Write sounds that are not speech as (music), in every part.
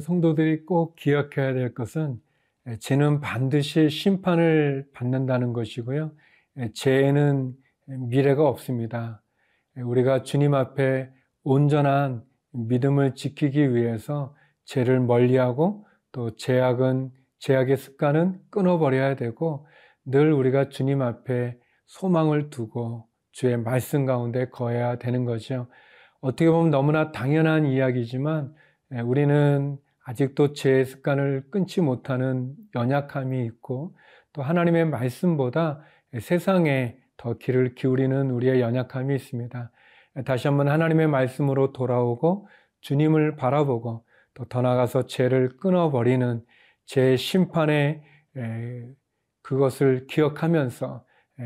성도들이 꼭 기억해야 될 것은 죄는 반드시 심판을 받는다는 것이고요. 죄에는 미래가 없습니다. 우리가 주님 앞에 온전한 믿음을 지키기 위해서 죄를 멀리하고 또 죄악은 죄악의 습관은 끊어버려야 되고 늘 우리가 주님 앞에 소망을 두고 주의 말씀 가운데 거해야 되는 거죠. 어떻게 보면 너무나 당연한 이야기지만 우리는 아직도 죄의 습관을 끊지 못하는 연약함이 있고 또 하나님의 말씀보다 세상에 더 귀를 기울이는 우리의 연약함이 있습니다. 다시 한번 하나님의 말씀으로 돌아오고 주님을 바라보고 또 더 나아가서 죄를 끊어버리는 죄 심판의 그것을 기억하면서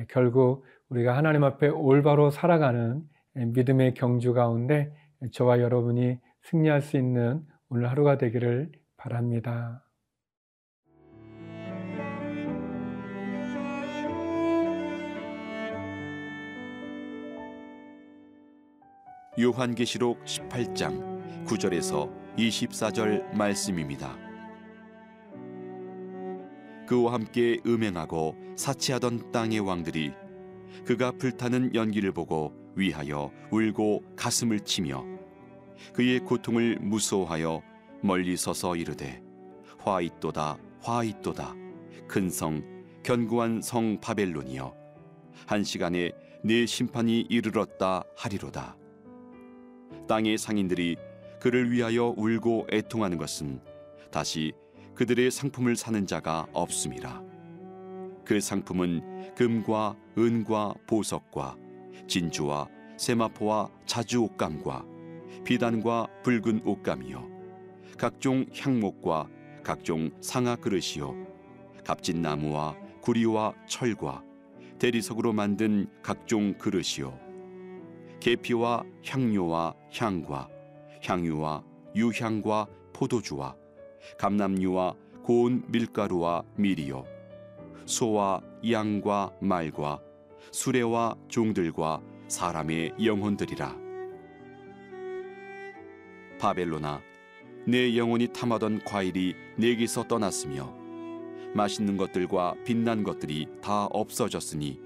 결국 우리가 하나님 앞에 올바로 살아가는 믿음의 경주 가운데 저와 여러분이 승리할 수 있는 오늘 하루가 되기를 바랍니다. 요한계시록 18장 9절에서 24절 말씀입니다. 그와 함께 음행하고 사치하던 땅의 왕들이 그가 불타는 연기를 보고 위하여 울고 가슴을 치며 그의 고통을 무서워하여 멀리 서서 이르되 화 있도다 화 있도다. 큰 성 견고한 성 바벨론이여 한 시간에 내 심판이 이르렀다 하리로다. 땅의 상인들이 그를 위하여 울고 애통하는 것은 다시 그들의 상품을 사는 자가 없음이라. 그 상품은 금과 은과 보석과 진주와 세마포와 자주 옷감과 비단과 붉은 옷감이요. 각종 향목과 각종 상아 그릇이요. 값진 나무와 구리와 철과 대리석으로 만든 각종 그릇이요. 계피와 향료와 향과 향유와 유향과 포도주와 감남류와 고운 밀가루와 밀이요. 소와 양과 말과 수레와 종들과 사람의 영혼들이라 바벨로나 내 영혼이 탐하던 과일이 내게서 떠났으며 맛있는 것들과 빛난 것들이 다 없어졌으니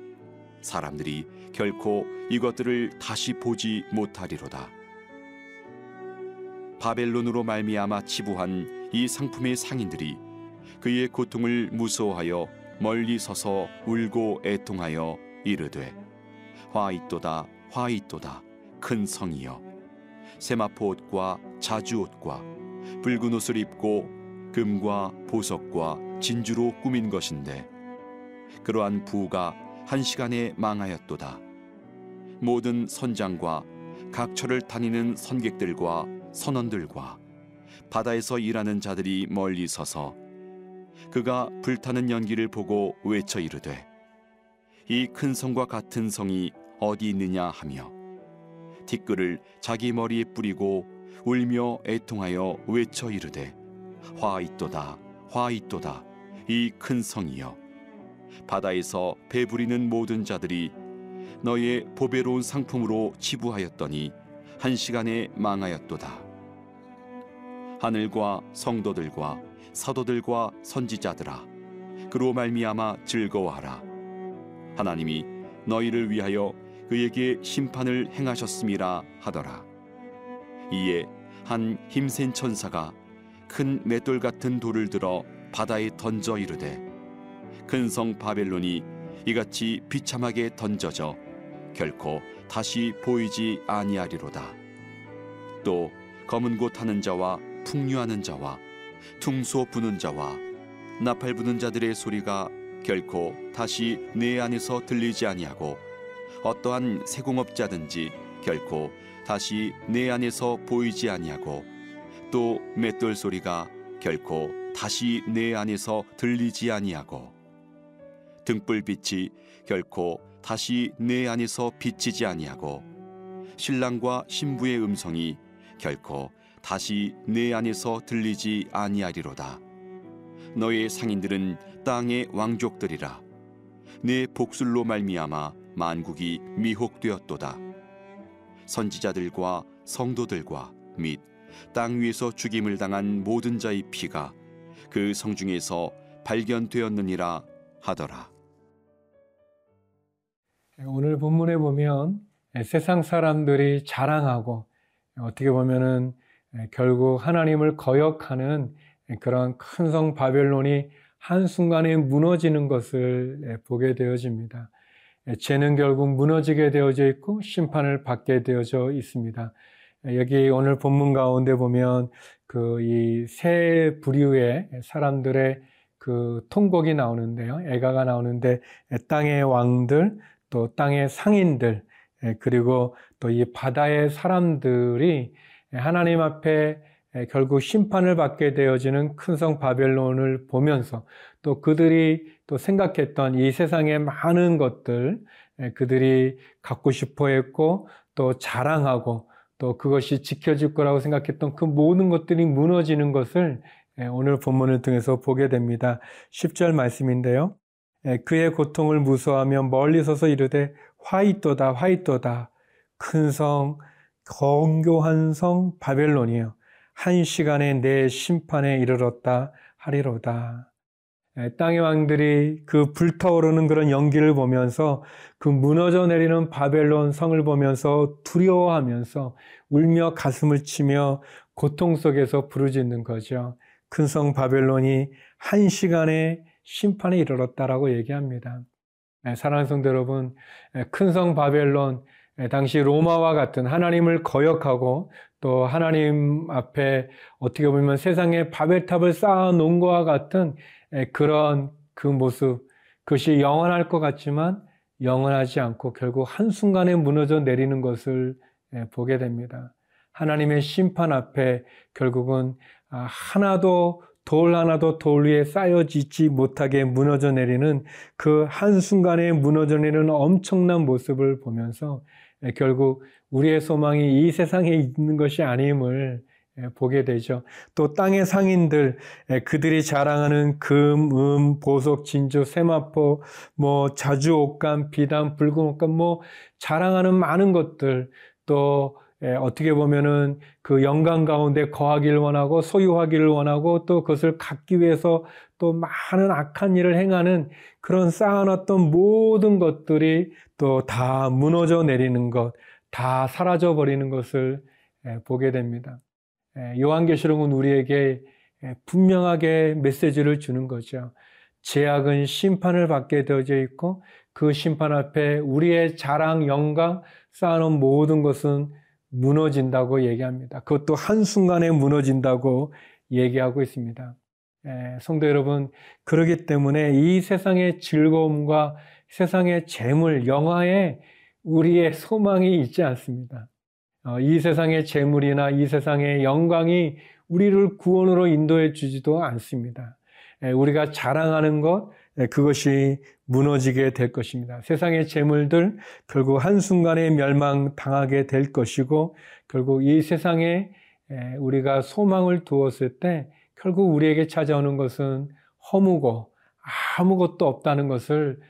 사람들이 결코 이것들을 다시 보지 못하리로다. 바벨론으로 말미암아 치부한 이 상품의 상인들이 그의 고통을 무서워하여 멀리 서서 울고 애통하여 이르되 화 있도다 화 있도다 큰 성이여 세마포 옷과 자주 옷과 붉은 옷을 입고 금과 보석과 진주로 꾸민 것인데 그러한 부가 한 시간에 망하였도다. 모든 선장과 각처를 다니는 선객들과 선원들과 바다에서 일하는 자들이 멀리 서서 그가 불타는 연기를 보고 외쳐 이르되 이 큰 성과 같은 성이 어디 있느냐 하며 티끌을 자기 머리에 뿌리고 울며 애통하여 외쳐 이르되 화 있도다 화 있도다 이 큰 성이여. 바다에서 배부리는 모든 자들이 너의 보배로운 상품으로 치부하였더니 한 시간에 망하였도다. 하늘과 성도들과 사도들과 선지자들아 그로 말미암아 즐거워하라. 하나님이 너희를 위하여 그에게 심판을 행하셨음이라 하더라. 이에 한 힘센 천사가 큰 맷돌 같은 돌을 들어 바다에 던져 이르되 큰 성 바벨론이 이같이 비참하게 던져져 결코 다시 보이지 아니하리로다. 또 검은 곳 하는 자와 풍류하는 자와 퉁소 부는 자와 나팔 부는 자들의 소리가 결코 다시 내 안에서 들리지 아니하고 어떠한 세공업자든지 결코 다시 내 안에서 보이지 아니하고 또 맷돌 소리가 결코 다시 내 안에서 들리지 아니하고 등불빛이 결코 다시 내 안에서 비치지 아니하고 신랑과 신부의 음성이 결코 다시 내 안에서 들리지 아니하리로다. 너의 상인들은 땅의 왕족들이라. 내 복술로 말미암아 만국이 미혹되었도다. 선지자들과 성도들과 및 땅 위에서 죽임을 당한 모든 자의 피가 그 성중에서 발견되었느니라 하더라. 오늘 본문에 보면 세상 사람들이 자랑하고 어떻게 보면은 결국 하나님을 거역하는 그런 큰 성 바벨론이 한순간에 무너지는 것을 보게 되어집니다. 죄는 결국 무너지게 되어져 있고 심판을 받게 되어져 있습니다. 여기 오늘 본문 가운데 보면 그 이 세 부류의 사람들의 그 통곡이 나오는데요. 애가가 나오는데 땅의 왕들, 또 땅의 상인들, 그리고 또 이 바다의 사람들이 하나님 앞에 결국 심판을 받게 되어지는 큰 성 바벨론을 보면서 또 그들이 또 생각했던 이 세상의 많은 것들 그들이 갖고 싶어 했고 또 자랑하고 또 그것이 지켜질 거라고 생각했던 그 모든 것들이 무너지는 것을 오늘 본문을 통해서 보게 됩니다. 10절 말씀인데요. 그의 고통을 무서워하며 멀리 서서 이르되 화이또다 화이또다 큰 성 건교한 성 바벨론이요 한 시간에 내 심판에 이르렀다 하리로다. 땅의 왕들이 그 불타오르는 그런 연기를 보면서 그 무너져 내리는 바벨론 성을 보면서 두려워하면서 울며 가슴을 치며 고통 속에서 부르짖는 거죠. 큰 성 바벨론이 한 시간에 심판에 이르렀다라고 얘기합니다. 사랑하는 성도 여러분, 큰 성 바벨론, 당시 로마와 같은 하나님을 거역하고 또 하나님 앞에 어떻게 보면 세상에 바벨탑을 쌓아 놓은 것과 같은 그런 그 모습, 그것이 영원할 것 같지만 영원하지 않고 결국 한순간에 무너져 내리는 것을 보게 됩니다. 하나님의 심판 앞에 결국은 아, 하나도 돌 하나도 돌 위에 쌓여지지 못하게 무너져 내리는 그 한순간에 무너져 내리는 엄청난 모습을 보면서 결국 우리의 소망이 이 세상에 있는 것이 아님을 보게 되죠. 또 땅의 상인들, 그들이 자랑하는 금, 음, 보석, 진주, 세마포, 뭐 자주 옷감, 비단, 붉은 옷감, 뭐 자랑하는 많은 것들, 또 어떻게 보면은 그 영광 가운데 거하기를 원하고 소유하기를 원하고 또 그것을 갖기 위해서 또 많은 악한 일을 행하는 그런 쌓아놨던 모든 것들이 또 다 무너져 내리는 것, 다 사라져 버리는 것을 보게 됩니다. 요한계시록은 우리에게 분명하게 메시지를 주는 거죠. 제약은 심판을 받게 되어져 있고 그 심판 앞에 우리의 자랑, 영광, 쌓아놓은 모든 것은 무너진다고 얘기합니다. 그것도 한순간에 무너진다고 얘기하고 있습니다. 성도 여러분, 그러기 때문에 이 세상의 즐거움과 세상의 재물, 영화에 우리의 소망이 있지 않습니다. 어, 이 세상의 재물이나 이 세상의 영광이 우리를 구원으로 인도해 주지도 않습니다. 우리가 자랑하는 것, 그것이 무너지게 될 것입니다. 세상의 재물들 결국 한순간에 멸망당하게 될 것이고 결국 이 세상에 우리가 소망을 두었을 때 결국 우리에게 찾아오는 것은 허무고 아무것도 없다는 것을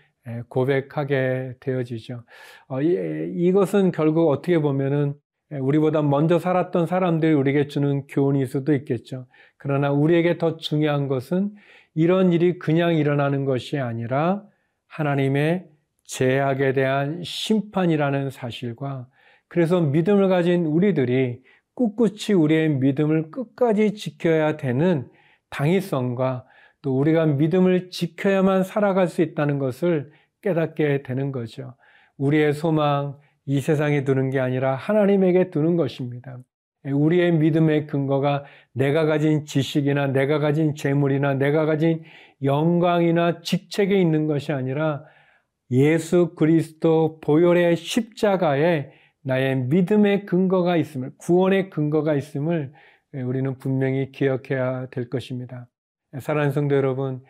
고백하게 되어지죠. 어, 이것은 결국 어떻게 보면은 우리보다 먼저 살았던 사람들이 우리에게 주는 교훈일 수도 있겠죠. 그러나 우리에게 더 중요한 것은 이런 일이 그냥 일어나는 것이 아니라 하나님의 제약에 대한 심판이라는 사실과 그래서 믿음을 가진 우리들이 꿋꿋이 우리의 믿음을 끝까지 지켜야 되는 당위성과 또 우리가 믿음을 지켜야만 살아갈 수 있다는 것을 깨닫게 되는 거죠. 우리의 소망, 이 세상에 두는 게 아니라 하나님에게 두는 것입니다. 우리의 믿음의 근거가 내가 가진 지식이나 내가 가진 재물이나 내가 가진 영광이나 직책에 있는 것이 아니라 예수 그리스도 보혈의 십자가에 나의 믿음의 근거가 있음을, 구원의 근거가 있음을 우리는 분명히 기억해야 될 것입니다. 사랑하는 성도 여러분,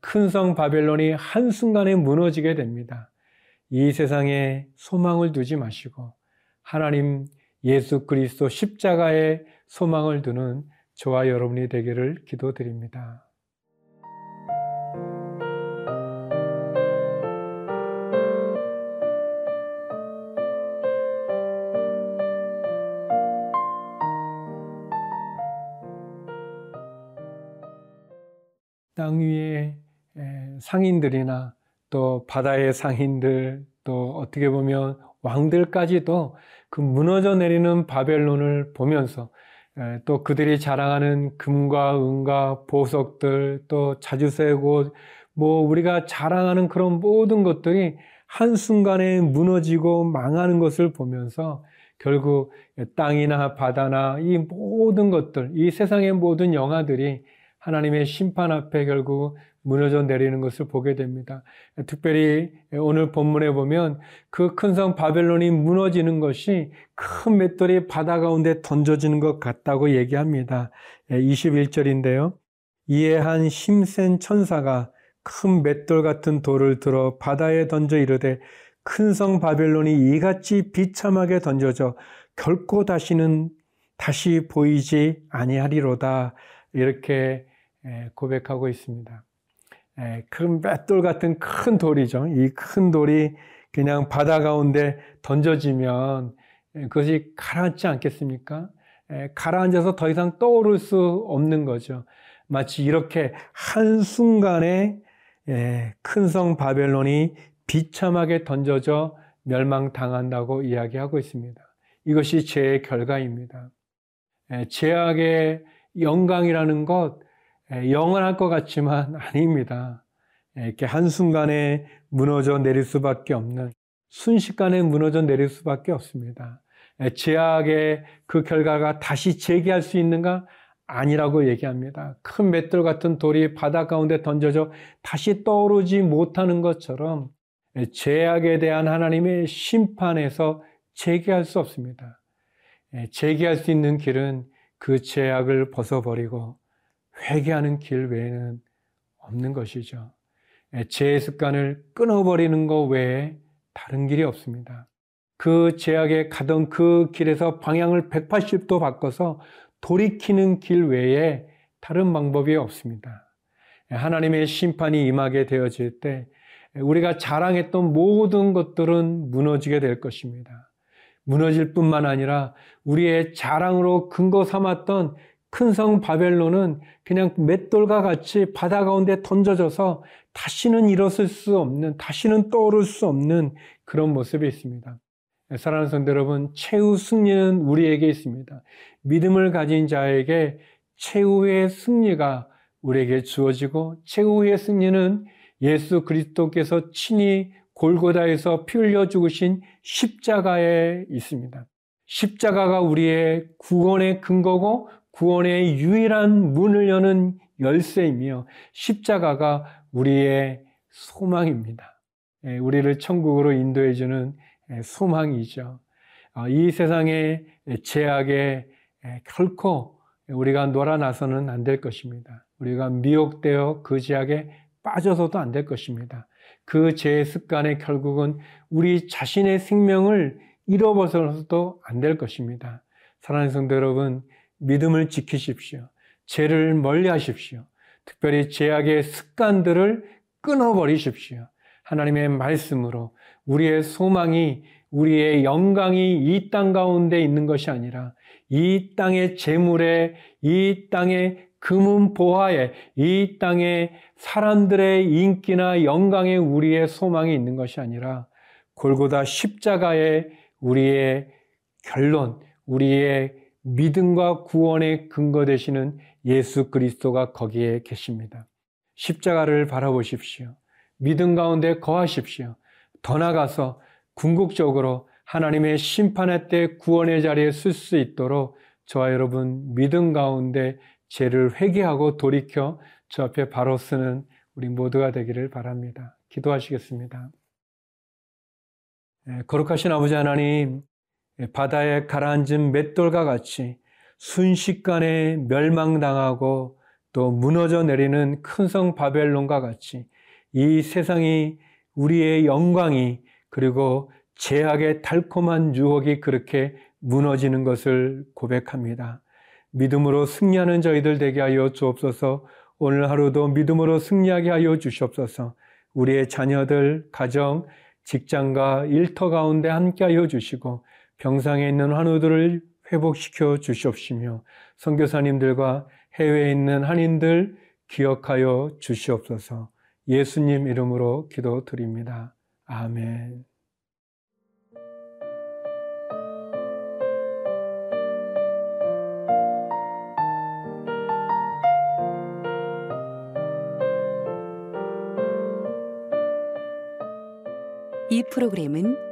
큰 성 바벨론이 한순간에 무너지게 됩니다. 이 세상에 소망을 두지 마시고 하나님 예수 그리스도 십자가에 소망을 두는 저와 여러분이 되기를 기도드립니다. 땅 위에 상인들이나 또 바다의 상인들 또 어떻게 보면 왕들까지도 그 무너져 내리는 바벨론을 보면서 또 그들이 자랑하는 금과 은과 보석들 또 자주색 옷, 뭐 우리가 자랑하는 그런 모든 것들이 한순간에 무너지고 망하는 것을 보면서 결국 땅이나 바다나 이 모든 것들, 이 세상의 모든 영화들이 하나님의 심판 앞에 결국 무너져 내리는 것을 보게 됩니다. 특별히 오늘 본문에 보면 그 큰 성 바벨론이 무너지는 것이 큰 맷돌이 바다 가운데 던져지는 것 같다고 얘기합니다. 21절인데요. 이에 한 힘센 천사가 큰 맷돌 같은 돌을 들어 바다에 던져 이르되 큰 성 바벨론이 이같이 비참하게 던져져 결코 다시는 다시 보이지 아니하리로다 이렇게 고백하고 있습니다. 큰 맷돌 같은 큰 돌이죠. 이 큰 돌이 그냥 바다 가운데 던져지면 그것이 가라앉지 않겠습니까? 가라앉아서 더 이상 떠오를 수 없는 거죠. 마치 이렇게 한순간에 큰 성 바벨론이 비참하게 던져져 멸망당한다고 이야기하고 있습니다. 이것이 죄의 결과입니다. 죄악의 영광이라는 것, 영원할 것 같지만 (laughs) 아닙니다. 이렇게 한순간에 무너져 내릴 수밖에 없는, 순식간에 무너져 내릴 수밖에 없습니다. 제약의 그 결과가 다시 재기할 수 있는가? 아니라고 얘기합니다. 큰 맷돌 같은 돌이 바다 가운데 던져져 다시 떠오르지 못하는 것처럼 제약에 대한 하나님의 심판에서 재기할 수 없습니다. 재기할 수 있는 길은 그 제약을 벗어버리고 회개하는 길 외에는 없는 것이죠. 죄의 습관을 끊어버리는 것 외에 다른 길이 없습니다. 그 죄악에 가던 그 길에서 방향을 180도 바꿔서 돌이키는 길 외에 다른 방법이 없습니다. 하나님의 심판이 임하게 되어질 때 우리가 자랑했던 모든 것들은 무너지게 될 것입니다. 무너질 뿐만 아니라 우리의 자랑으로 근거 삼았던 큰 성 바벨론은 그냥 맷돌과 같이 바다 가운데 던져져서 다시는 일어설 수 없는, 다시는 떠오를 수 없는 그런 모습이 있습니다. 사랑하는 성도 여러분, 최후 승리는 우리에게 있습니다. 믿음을 가진 자에게 최후의 승리가 우리에게 주어지고 최후의 승리는 예수 그리스도께서 친히 골고다에서 피 흘려 죽으신 십자가에 있습니다. 십자가가 우리의 구원의 근거고 구원의 유일한 문을 여는 열쇠이며 십자가가 우리의 소망입니다. 예, 우리를 천국으로 인도해주는 예, 소망이죠. 어, 이 세상의 제약에 예, 결코 우리가 놀아나서는 안 될 것입니다. 우리가 미혹되어 그 제약에 빠져서도 안 될 것입니다. 그 죄의 습관의 결국은 우리 자신의 생명을 잃어버려서도 안 될 것입니다. 사랑하는 성도 여러분, 믿음을 지키십시오. 죄를 멀리 하십시오. 특별히 죄악의 습관들을 끊어버리십시오. 하나님의 말씀으로 우리의 소망이, 우리의 영광이 이 땅 가운데 있는 것이 아니라 이 땅의 재물에, 이 땅의 금은 보화에, 이 땅의 사람들의 인기나 영광에 우리의 소망이 있는 것이 아니라 골고다 십자가에 우리의 결론, 우리의 믿음과 구원의 근거 되시는 예수 그리스도가 거기에 계십니다. 십자가를 바라보십시오. 믿음 가운데 거하십시오. 더 나가서 궁극적으로 하나님의 심판의 때 구원의 자리에 쓸수 있도록 저와 여러분 믿음 가운데 죄를 회개하고 돌이켜 저 앞에 바로 쓰는 우리 모두가 되기를 바랍니다. 기도하시겠습니다. 네, 거룩하신 아버지 하나님, 예, 바다에 가라앉은 맷돌과 같이 순식간에 멸망당하고 또 무너져 내리는 큰 성 바벨론과 같이 이 세상이 우리의 영광이 그리고 제약의 달콤한 유혹이 그렇게 무너지는 것을 고백합니다. 믿음으로 승리하는 저희들 되게 하여 주옵소서 오늘 하루도 믿음으로 승리하게 하여 주시옵소서 우리의 자녀들, 가정, 직장과 일터 가운데 함께 하여 주시고 병상에 있는 환우들을 회복시켜 주시옵시며 선교사님들과 해외에 있는 한인들, 기억하여 주시옵소서 예수님 이름으로 기도드립니다. 아멘. 이 프로그램은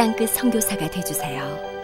땅끝 성교사가 되주세요